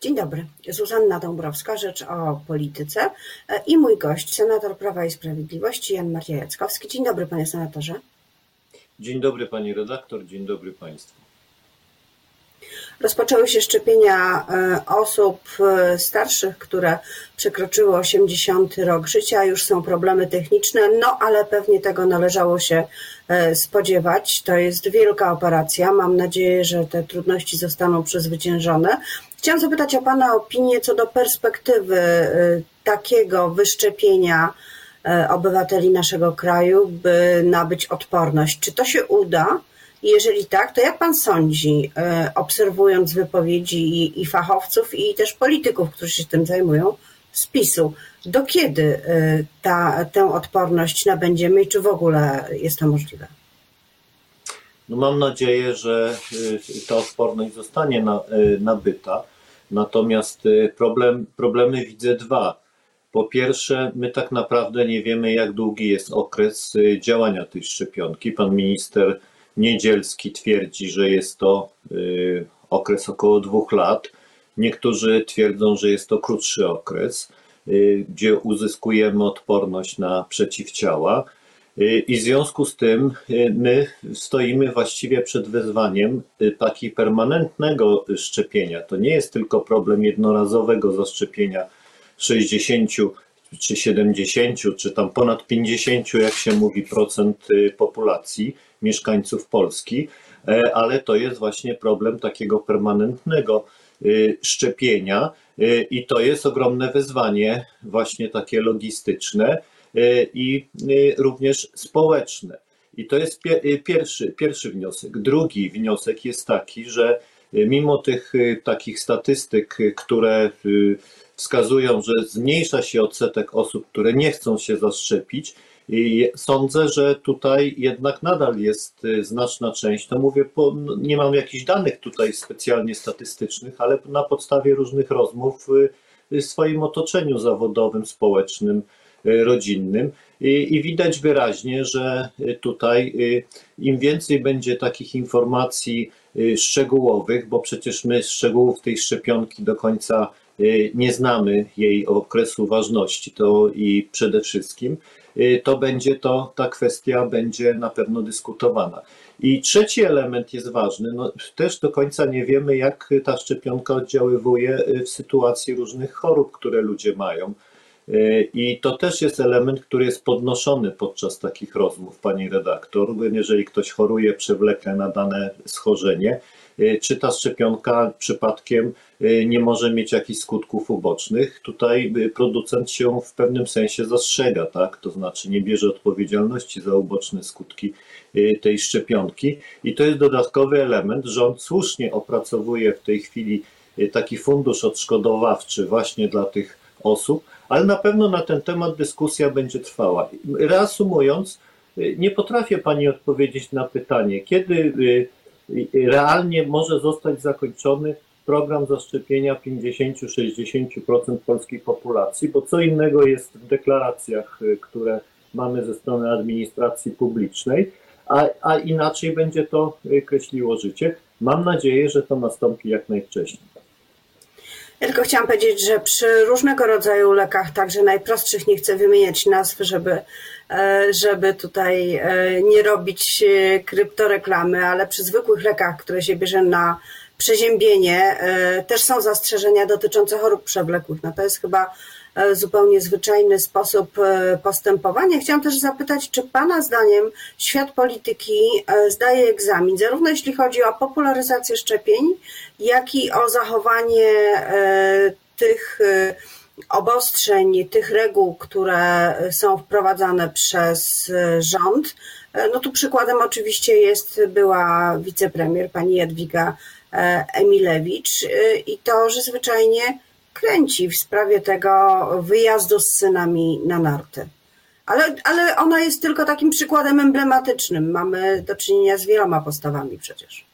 Dzień dobry. Zuzanna Dąbrowska, Rzecz o Polityce e, i mój gość, senator Prawa i Sprawiedliwości Jan Maria Jackowski. Dzień dobry, panie senatorze. Dzień dobry, pani redaktor, dzień dobry państwu. Rozpoczęły się szczepienia e, osób e, starszych, które przekroczyły 80 rok życia. Już są problemy techniczne, no ale pewnie tego należało się spodziewać. To jest wielka operacja. Mam nadzieję, że te trudności zostaną przezwyciężone. Chciałam zapytać o Pana opinię co do perspektywy takiego wyszczepienia obywateli naszego kraju, by nabyć odporność. Czy to się uda? Jeżeli tak, to jak pan sądzi, e, obserwując wypowiedzi i, fachowców, i też polityków, którzy się tym zajmują, z PiSu, do kiedy ta, tę odporność nabędziemy i czy w ogóle jest to możliwe? No mam nadzieję, że e, ta odporność zostanie na, nabyta. Natomiast problem, problemy widzę dwa. Po pierwsze, my tak naprawdę nie wiemy, jak długi jest okres działania tej szczepionki. Pan minister Niedzielski twierdzi, że jest to y, okres około dwóch lat. Niektórzy twierdzą, że jest to krótszy okres, y, gdzie uzyskujemy odporność na przeciwciała. Y, I w związku z tym my stoimy właściwie przed wezwaniem takiego permanentnego szczepienia. To nie jest tylko problem jednorazowego zaszczepienia 60 czy 70, czy tam ponad 50, jak się mówi, procent populacji mieszkańców Polski, ale to jest właśnie problem takiego permanentnego szczepienia i to jest ogromne wyzwanie, właśnie takie logistyczne i również społeczne. I to jest pierwszy, pierwszy wniosek. Drugi wniosek jest taki, że mimo tych takich statystyk, które wskazują, że zmniejsza się odsetek osób, które nie chcą się zaszczepić, i sądzę, że tutaj jednak nadal jest znaczna część. To mówię, no, nie mam jakichś danych tutaj specjalnie statystycznych, ale na podstawie różnych rozmów w swoim otoczeniu zawodowym, społecznym, rodzinnym. I, widać wyraźnie, że tutaj im więcej będzie takich informacji szczegółowych, bo przecież my szczegółów tej szczepionki do końca nie znamy jej okresu ważności, to i przede wszystkim Y, to będzie to, ta kwestia będzie na pewno dyskutowana. I trzeci element jest ważny. No, też do końca nie wiemy, jak ta szczepionka oddziaływuje y, w sytuacji różnych chorób, które ludzie mają. I to też jest element, który jest podnoszony podczas takich rozmów, pani redaktor. Jeżeli ktoś choruje przewlekle na dane schorzenie, Y, czy ta szczepionka przypadkiem y, nie może mieć jakichś skutków ubocznych. Tutaj y, producent się w pewnym sensie zastrzega, tak? To znaczy nie bierze odpowiedzialności za uboczne skutki tej szczepionki. I to jest dodatkowy element. Rząd słusznie opracowuje w tej chwili taki fundusz odszkodowawczy właśnie dla tych osób, ale na pewno na ten temat dyskusja będzie trwała. Reasumując, nie potrafię Pani odpowiedzieć na pytanie, kiedy realnie może zostać zakończony program zaszczepienia 50-60% polskiej populacji, bo co innego jest w deklaracjach, y, które mamy ze strony administracji publicznej, a, a inaczej będzie to y, kreśliło życie. Mam nadzieję, że to nastąpi jak najwcześniej. Ja tylko chciałam powiedzieć, że przy różnego rodzaju lekach, także najprostszych, nie chcę wymieniać nazw, żeby, e, żeby tutaj e, nie robić e, kryptoreklamy, ale przy zwykłych lekach, które się bierze na przeziębienie, też są zastrzeżenia dotyczące chorób przewlekłych. No to jest chyba zupełnie zwyczajny sposób e, postępowania. Chciałam też zapytać, czy Pana zdaniem świat polityki e, zdaje egzamin, zarówno jeśli chodzi o popularyzację szczepień, jak i o zachowanie tych obostrzeń, tych reguł, które są wprowadzane przez rząd. No tu przykładem oczywiście jest była wicepremier pani Jadwiga Emilewicz i to, że zwyczajnie kręci w sprawie tego wyjazdu z synami na narty. Ale, ale ona jest tylko takim przykładem emblematycznym. Mamy do czynienia z wieloma postawami przecież.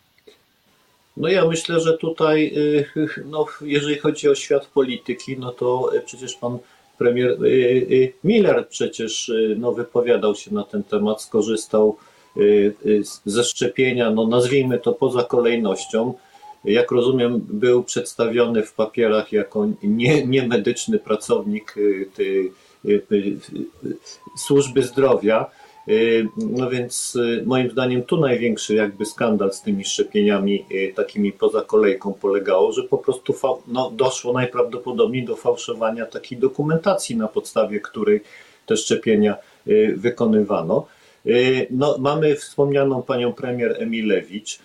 No ja myślę, że tutaj, y, no, jeżeli chodzi o świat polityki, no to przecież pan premier y, y, Miller przecież no, wypowiadał się na ten temat, skorzystał ze szczepienia, no nazwijmy to poza kolejnością, jak rozumiem, był przedstawiony w papierach jako nie, niemedyczny pracownik tej, służby zdrowia. No więc moim zdaniem tu największy jakby skandal z tymi szczepieniami takimi poza kolejką polegało, że po prostu no, doszło najprawdopodobniej do fałszowania takiej dokumentacji, na podstawie której te szczepienia wykonywano. No, mamy wspomnianą panią premier Emilewicz,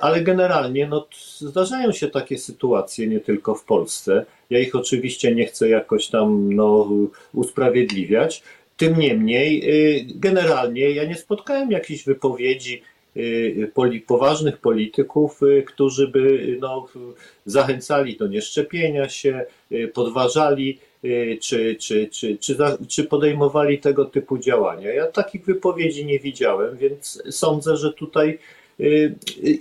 ale generalnie no, zdarzają się takie sytuacje nie tylko w Polsce. Ja ich oczywiście nie chcę jakoś tam no, usprawiedliwiać. Tym niemniej, e, generalnie ja nie spotkałem jakichś wypowiedzi e, poważnych polityków, którzy by no, zachęcali do nieszczepienia się, podważali czy, czy, czy, czy, czy podejmowali tego typu działania. Ja takich wypowiedzi nie widziałem, więc sądzę, że tutaj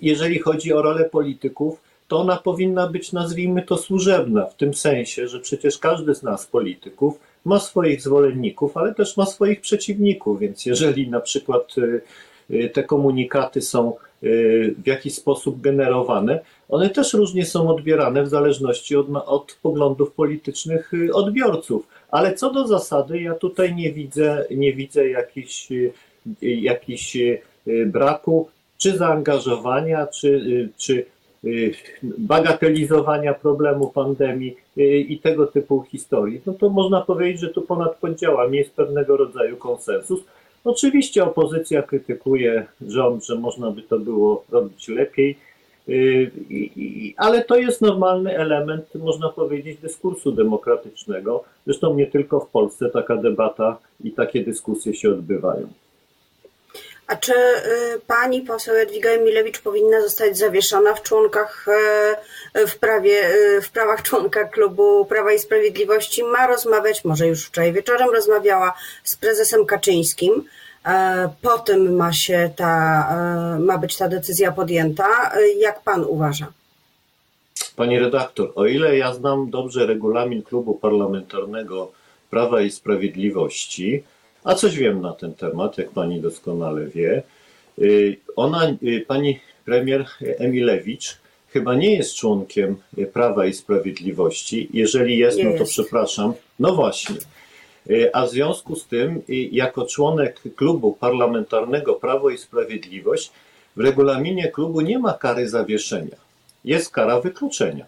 jeżeli chodzi o rolę polityków, to ona powinna być, nazwijmy to, służebna, w tym sensie, że przecież każdy z nas, polityków, ma swoich zwolenników, ale też ma swoich przeciwników, więc jeżeli na przykład y, y, te komunikaty są w jakiś sposób generowane, one też różnie są odbierane w zależności od, od poglądów politycznych odbiorców. Ale co do zasady, ja tutaj nie widzę, nie widzę jakichś, jakichś braku czy zaangażowania, czy, y, czy y, bagatelizowania problemu pandemii y, i tego typu historii, no to można powiedzieć, że tu ponad podziałami jest pewnego rodzaju konsensus. Oczywiście opozycja krytykuje rząd, że można by to było robić lepiej, ale to jest normalny element, można powiedzieć, dyskursu demokratycznego. Zresztą nie tylko w Polsce taka debata i takie dyskusje się odbywają. A czy y, pani poseł Jadwiga Emilewicz powinna zostać zawieszona w członkach, y, w, prawie, y, w prawach członka klubu Prawa i Sprawiedliwości? Ma rozmawiać, może już wczoraj wieczorem rozmawiała z prezesem Kaczyńskim. Potem ma się ta, ma być ta decyzja podjęta. Jak pan uważa? Pani redaktor, o ile ja znam dobrze regulamin klubu parlamentarnego Prawa i Sprawiedliwości, a coś wiem na ten temat, jak pani doskonale wie. Y, ona, y, pani premier Emilewicz, chyba nie jest członkiem Prawa i Sprawiedliwości. Jeżeli jest, no to przepraszam. No właśnie. Y, a w związku z tym, jako członek klubu parlamentarnego Prawo i Sprawiedliwość, w regulaminie klubu nie ma kary zawieszenia. Jest kara wykluczenia.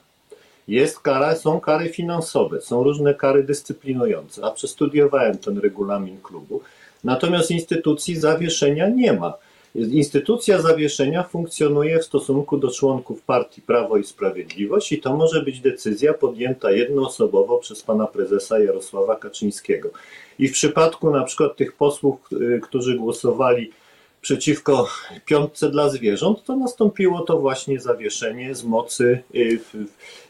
Jest kara, są kary finansowe, są różne kary dyscyplinujące, a przestudiowałem ten regulamin klubu. Natomiast instytucji zawieszenia nie ma. Instytucja zawieszenia funkcjonuje w stosunku do członków partii Prawo i Sprawiedliwość i to może być decyzja podjęta jednoosobowo przez pana prezesa Jarosława Kaczyńskiego. I w przypadku na przykład tych posłów, y, którzy głosowali przeciwko piątce dla zwierząt, to nastąpiło to właśnie zawieszenie z mocy y,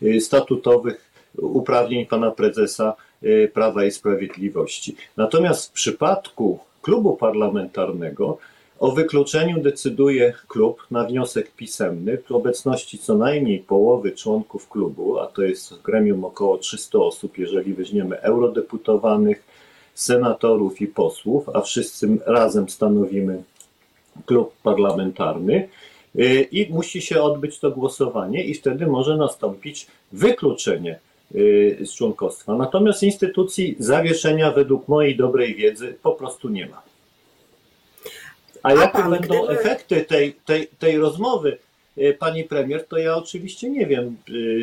y, statutowych uprawnień pana prezesa y, Prawa i Sprawiedliwości. Natomiast w przypadku klubu parlamentarnego o wykluczeniu decyduje klub na wniosek pisemny w obecności co najmniej połowy członków klubu, a to jest w gremium około 300 osób, jeżeli weźmiemy eurodeputowanych, senatorów i posłów, a wszyscy razem stanowimy klub parlamentarny y, i musi się odbyć to głosowanie i wtedy może nastąpić wykluczenie y, z członkostwa. Natomiast instytucji zawieszenia według mojej dobrej wiedzy po prostu nie ma. A jakie będą gdyby... efekty tej, tej, tej rozmowy, y, pani premier, to ja oczywiście nie wiem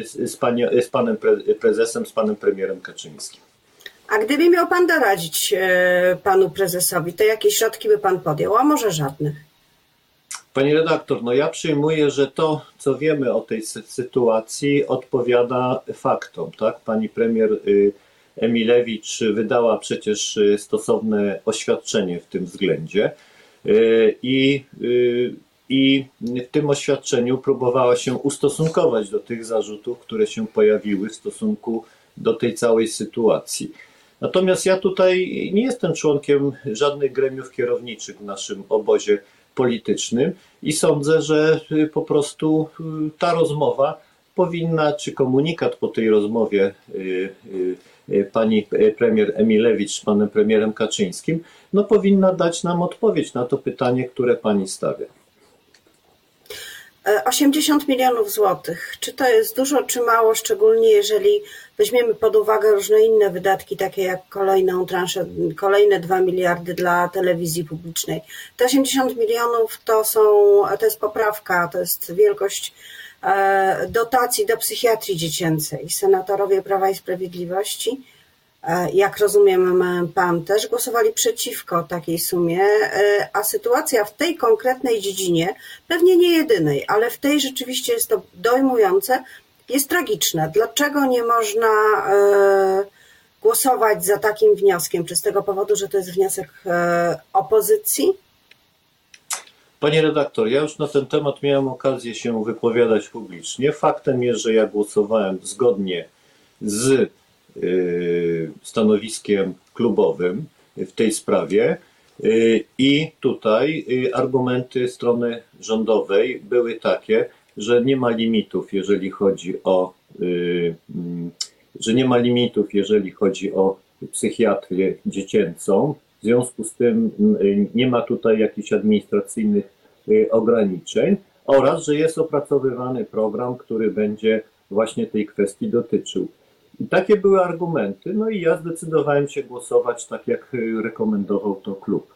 z, panie, z panem prezesem, z panem premierem Kaczyńskim. A gdyby miał Pan doradzić e, Panu Prezesowi, to jakie środki by Pan podjął, a może żadnych? Pani redaktor, no ja przyjmuję, że to, co wiemy o tej sytuacji, odpowiada faktom. Tak? Pani premier y, Emilewicz wydała przecież y, stosowne oświadczenie w tym względzie y, i, i w tym oświadczeniu próbowała się ustosunkować do tych zarzutów, które się pojawiły w stosunku do tej całej sytuacji. Natomiast ja tutaj nie jestem członkiem żadnych gremiów kierowniczych w naszym obozie politycznym i sądzę, że po prostu y, ta rozmowa powinna, czy komunikat po tej rozmowie y, y, pani premier Emilewicz z panem premierem Kaczyńskim, no powinna dać nam odpowiedź na to pytanie, które pani stawia. 80 milionów złotych. Czy to jest dużo, czy mało, szczególnie jeżeli weźmiemy pod uwagę różne inne wydatki, takie jak kolejną transzę, kolejne 2 miliardy dla telewizji publicznej. Te 80 milionów to są, to jest poprawka, to jest wielkość e, dotacji do psychiatrii dziecięcej. Senatorowie Prawa i Sprawiedliwości E, jak rozumiem, Pan też głosowali przeciwko takiej sumie, e, a sytuacja w tej konkretnej dziedzinie, pewnie nie jedynej, ale w tej rzeczywiście jest to dojmujące, jest tragiczna. Dlaczego nie można e, głosować za takim wnioskiem? Czy z tego powodu, że to jest wniosek opozycji? Panie redaktor, ja już na ten temat miałem okazję się wypowiadać publicznie. Faktem jest, że ja głosowałem zgodnie z stanowiskiem klubowym w tej sprawie. Y, I tutaj y, argumenty strony rządowej były takie, że nie ma limitów, jeżeli chodzi o, mm, że nie ma limitów, jeżeli chodzi o psychiatrię dziecięcą. W związku z tym nie ma tutaj jakichś administracyjnych ograniczeń oraz, że jest opracowywany program, który będzie właśnie tej kwestii dotyczył. I takie były argumenty, no i ja zdecydowałem się głosować tak, jak rekomendował to klub.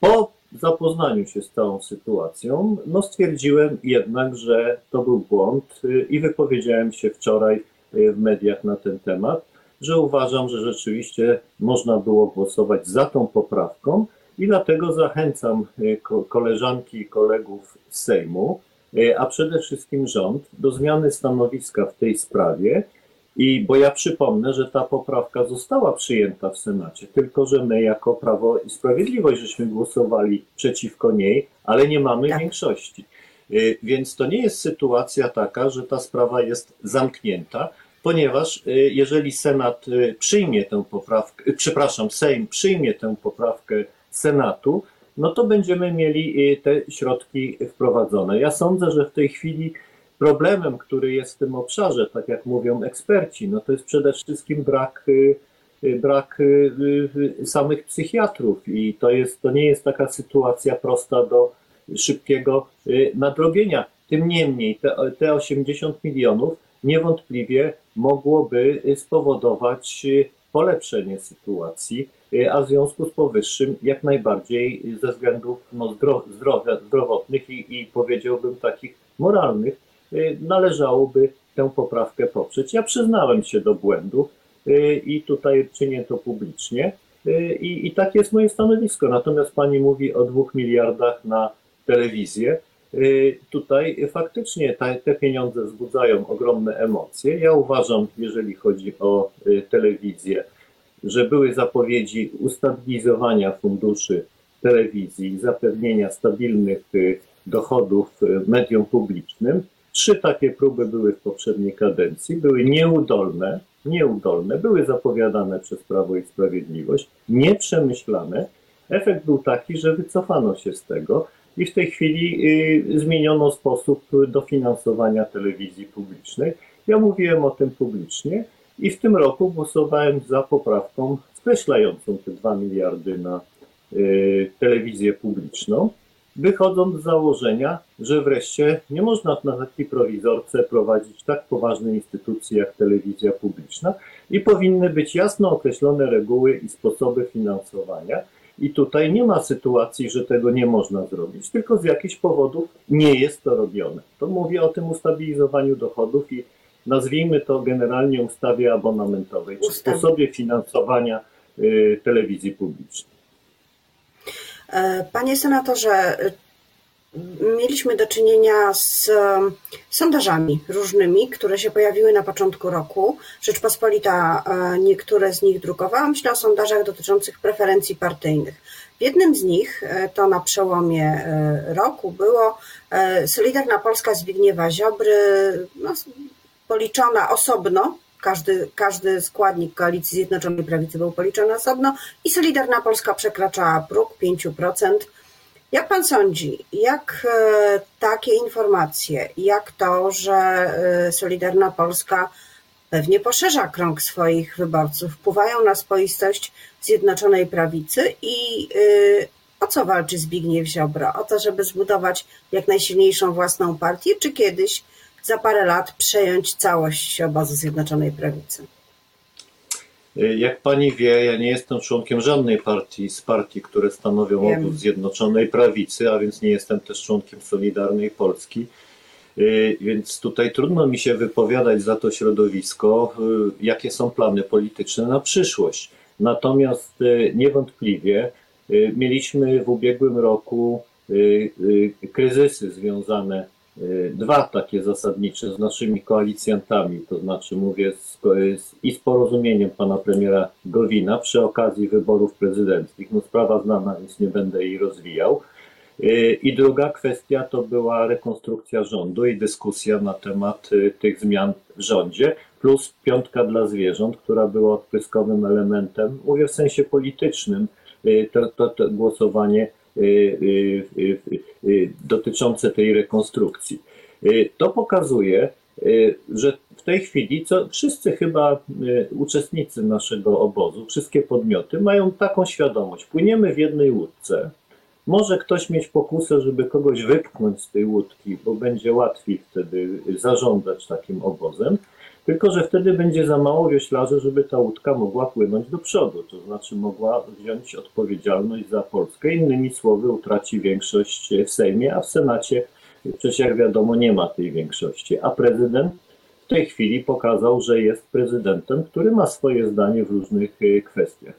Po zapoznaniu się z całą sytuacją, no stwierdziłem jednak, że to był błąd i wypowiedziałem się wczoraj w mediach na ten temat, że uważam, że rzeczywiście można było głosować za tą poprawką i dlatego zachęcam koleżanki i kolegów z Sejmu, a przede wszystkim rząd do zmiany stanowiska w tej sprawie i bo ja przypomnę, że ta poprawka została przyjęta w Senacie, tylko że my jako Prawo i Sprawiedliwość żeśmy głosowali przeciwko niej, ale nie mamy tak. większości. Y, więc to nie jest sytuacja taka, że ta sprawa jest zamknięta, ponieważ y, jeżeli Senat y, przyjmie tę poprawkę, przepraszam, Sejm przyjmie tę poprawkę Senatu, no to będziemy mieli te środki wprowadzone. Ja sądzę, że w tej chwili problemem, który jest w tym obszarze, tak jak mówią eksperci, no to jest przede wszystkim brak, y, y, brak y, samych psychiatrów i to, jest, to nie jest taka sytuacja prosta do szybkiego nadrobienia. Tym niemniej te, te 80 milionów niewątpliwie mogłoby spowodować polepszenie sytuacji, a w związku z powyższym jak najbardziej ze względów no, zdrowia, zdrowotnych i, i powiedziałbym takich moralnych należałoby tę poprawkę poprzeć. Ja przyznałem się do błędu y, i tutaj czynię to publicznie. Y, I, I tak jest moje stanowisko. Natomiast pani mówi o dwóch miliardach na telewizję. Tutaj faktycznie te pieniądze wzbudzają ogromne emocje. Ja uważam, jeżeli chodzi o telewizję, że były zapowiedzi ustabilizowania funduszy telewizji, zapewnienia stabilnych dochodów mediom publicznym. Trzy takie próby były w poprzedniej kadencji, były nieudolne, nieudolne, były zapowiadane przez Prawo i Sprawiedliwość, nieprzemyślane. Efekt był taki, że wycofano się z tego i w tej chwili y, zmieniono sposób dofinansowania telewizji publicznej. Ja mówiłem o tym publicznie i w tym roku głosowałem za poprawką skreślającą te 2 miliardy na y, telewizję publiczną wychodząc z założenia, że wreszcie nie można na takiej prowizorce prowadzić tak poważnej instytucji jak telewizja publiczna i powinny być jasno określone reguły i sposoby finansowania. I tutaj nie ma sytuacji, że tego nie można zrobić, tylko z jakichś powodów nie jest to robione. To mówię o tym ustabilizowaniu dochodów i nazwijmy to generalnie ustawie abonamentowej, czy sposobie finansowania y, telewizji publicznej. E, panie senatorze, mieliśmy do czynienia z sondażami różnymi, które się pojawiły na początku roku. Rzeczpospolita e, niektóre z nich drukowała. Myślę o sondażach dotyczących preferencji partyjnych. W jednym z nich, e, to na przełomie roku, było Solidarna Polska Zbigniewa Ziobry, no, policzona osobno każdy, każdy składnik Koalicji Zjednoczonej Prawicy był policzony osobno i Solidarna Polska przekraczała próg 5%. Jak pan sądzi, jak e, takie informacje, jak to, że e, Solidarna Polska pewnie poszerza krąg swoich wyborców, wpływają na spoistość Zjednoczonej Prawicy i e, O co walczy Zbigniew Ziobro? O to, żeby zbudować jak najsilniejszą własną partię, czy kiedyś za parę lat przejąć całość obozu Zjednoczonej Prawicy? Jak pani wie, ja nie jestem członkiem żadnej partii z partii, które stanowią Wiem. obóz Zjednoczonej Prawicy, a więc nie jestem też członkiem Solidarnej Polski. Y, Więc tutaj trudno mi się wypowiadać za to środowisko, y, jakie są plany polityczne na przyszłość. Natomiast y, niewątpliwie y, mieliśmy w ubiegłym roku y, y, kryzysy związane, y, dwa takie zasadnicze z naszymi koalicjantami, to znaczy mówię z, z, i z porozumieniem pana premiera Gowina przy okazji wyborów prezydenckich. No sprawa znana, więc nie będę jej rozwijał. Y, I druga kwestia to była rekonstrukcja rządu i dyskusja na temat y, tych zmian w rządzie, plus piątka dla zwierząt, która była odpryskowym elementem, mówię w sensie politycznym, y, to, to, to głosowanie y, y, y, y, dotyczące tej rekonstrukcji. Y, To pokazuje, y, że w tej chwili co, wszyscy chyba y, uczestnicy naszego obozu, wszystkie podmioty mają taką świadomość. Płyniemy w jednej łódce, może ktoś mieć pokusę, żeby kogoś wypchnąć z tej łódki, bo będzie łatwiej wtedy zarządzać takim obozem, tylko że wtedy będzie za mało wioślarzy, żeby ta łódka mogła płynąć do przodu, to znaczy mogła wziąć odpowiedzialność za Polskę. Innymi słowy, utraci większość w Sejmie, a w Senacie przecież jak wiadomo nie ma tej większości. A prezydent w tej chwili pokazał, że jest prezydentem, który ma swoje zdanie w różnych y, kwestiach.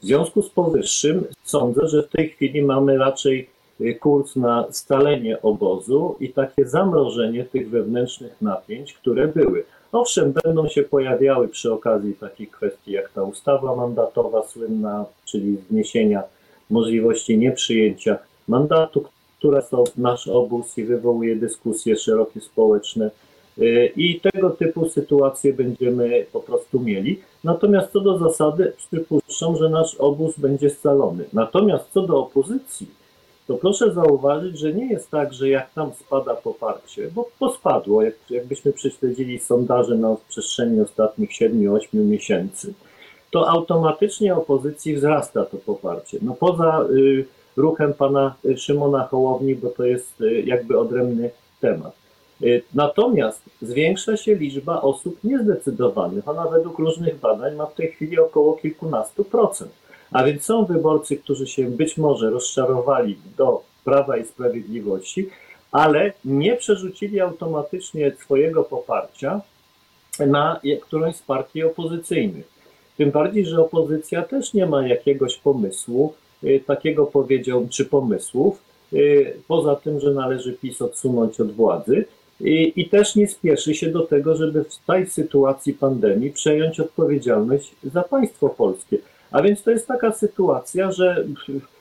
W związku z powyższym sądzę, że w tej chwili mamy raczej y, kurs na scalenie obozu i takie zamrożenie tych wewnętrznych napięć, które były. Owszem, będą się pojawiały przy okazji takich kwestii jak ta ustawa mandatowa słynna, czyli zniesienia możliwości nieprzyjęcia mandatu, która są nasz obóz i wywołuje dyskusje szerokie społeczne. Y, I tego typu sytuacje będziemy po prostu mieli. Natomiast co do zasady, przypuszczam, że nasz obóz będzie scalony. Natomiast co do opozycji, to proszę zauważyć, że nie jest tak, że jak tam spada poparcie, bo pospadło, jak, jakbyśmy prześledzili sondaże na przestrzeni ostatnich 7-8 miesięcy, to automatycznie opozycji wzrasta to poparcie. No poza y, ruchem pana Szymona Hołowni, bo to jest y, jakby odrębny temat. Y, Natomiast zwiększa się liczba osób niezdecydowanych. Ona według różnych badań ma w tej chwili około kilkunastu procent. A więc są wyborcy, którzy się być może rozczarowali do Prawa i Sprawiedliwości, ale nie przerzucili automatycznie swojego poparcia na którąś z partii opozycyjnych. Tym bardziej, że opozycja też nie ma jakiegoś pomysłu, y, takiego powiedziałbym, czy pomysłów, y, poza tym, że należy PiS odsunąć od władzy. I, I też nie spieszy się do tego, żeby w tej sytuacji pandemii przejąć odpowiedzialność za państwo polskie. A więc to jest taka sytuacja, że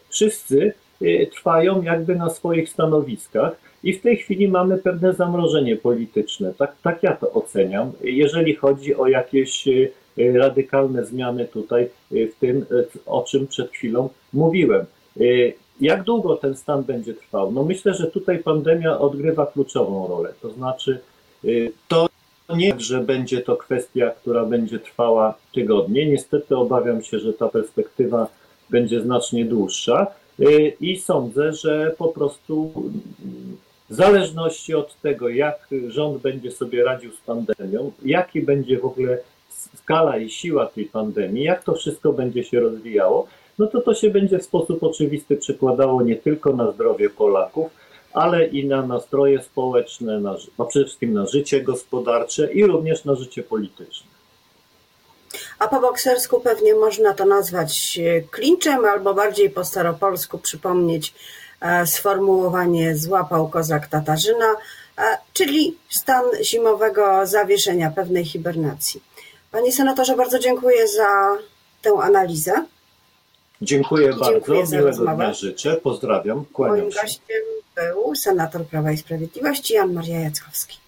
wszyscy y, trwają jakby na swoich stanowiskach i w tej chwili mamy pewne zamrożenie polityczne. Tak, tak ja to oceniam, jeżeli chodzi o jakieś y, y, radykalne zmiany tutaj w tym, o czym przed chwilą mówiłem. Jak długo ten stan będzie trwał? No myślę, że tutaj pandemia odgrywa kluczową rolę. To znaczy, to nie, że będzie to kwestia, która będzie trwała tygodnie. Niestety obawiam się, że ta perspektywa będzie znacznie dłuższa y, i sądzę, że po prostu w zależności od tego, jak rząd będzie sobie radził z pandemią, jaki będzie w ogóle skala i siła tej pandemii, jak to wszystko będzie się rozwijało, no to to się będzie w sposób oczywisty przekładało nie tylko na zdrowie Polaków, ale i na nastroje społeczne, na, ży- no przede wszystkim na życie gospodarcze i również na życie polityczne. A po boksersku pewnie można to nazwać e, klinczem, albo bardziej po staropolsku przypomnieć e, sformułowanie złapał kozak Tatarzyna, e, czyli stan zimowego zawieszenia pewnej hibernacji. Panie senatorze, bardzo dziękuję za tę analizę. Dziękuję bardzo, Dziękuję miłego dnia życzę, pozdrawiam, kłaniam Moim się. gościem był senator Prawa i Sprawiedliwości Jan Maria Jackowski.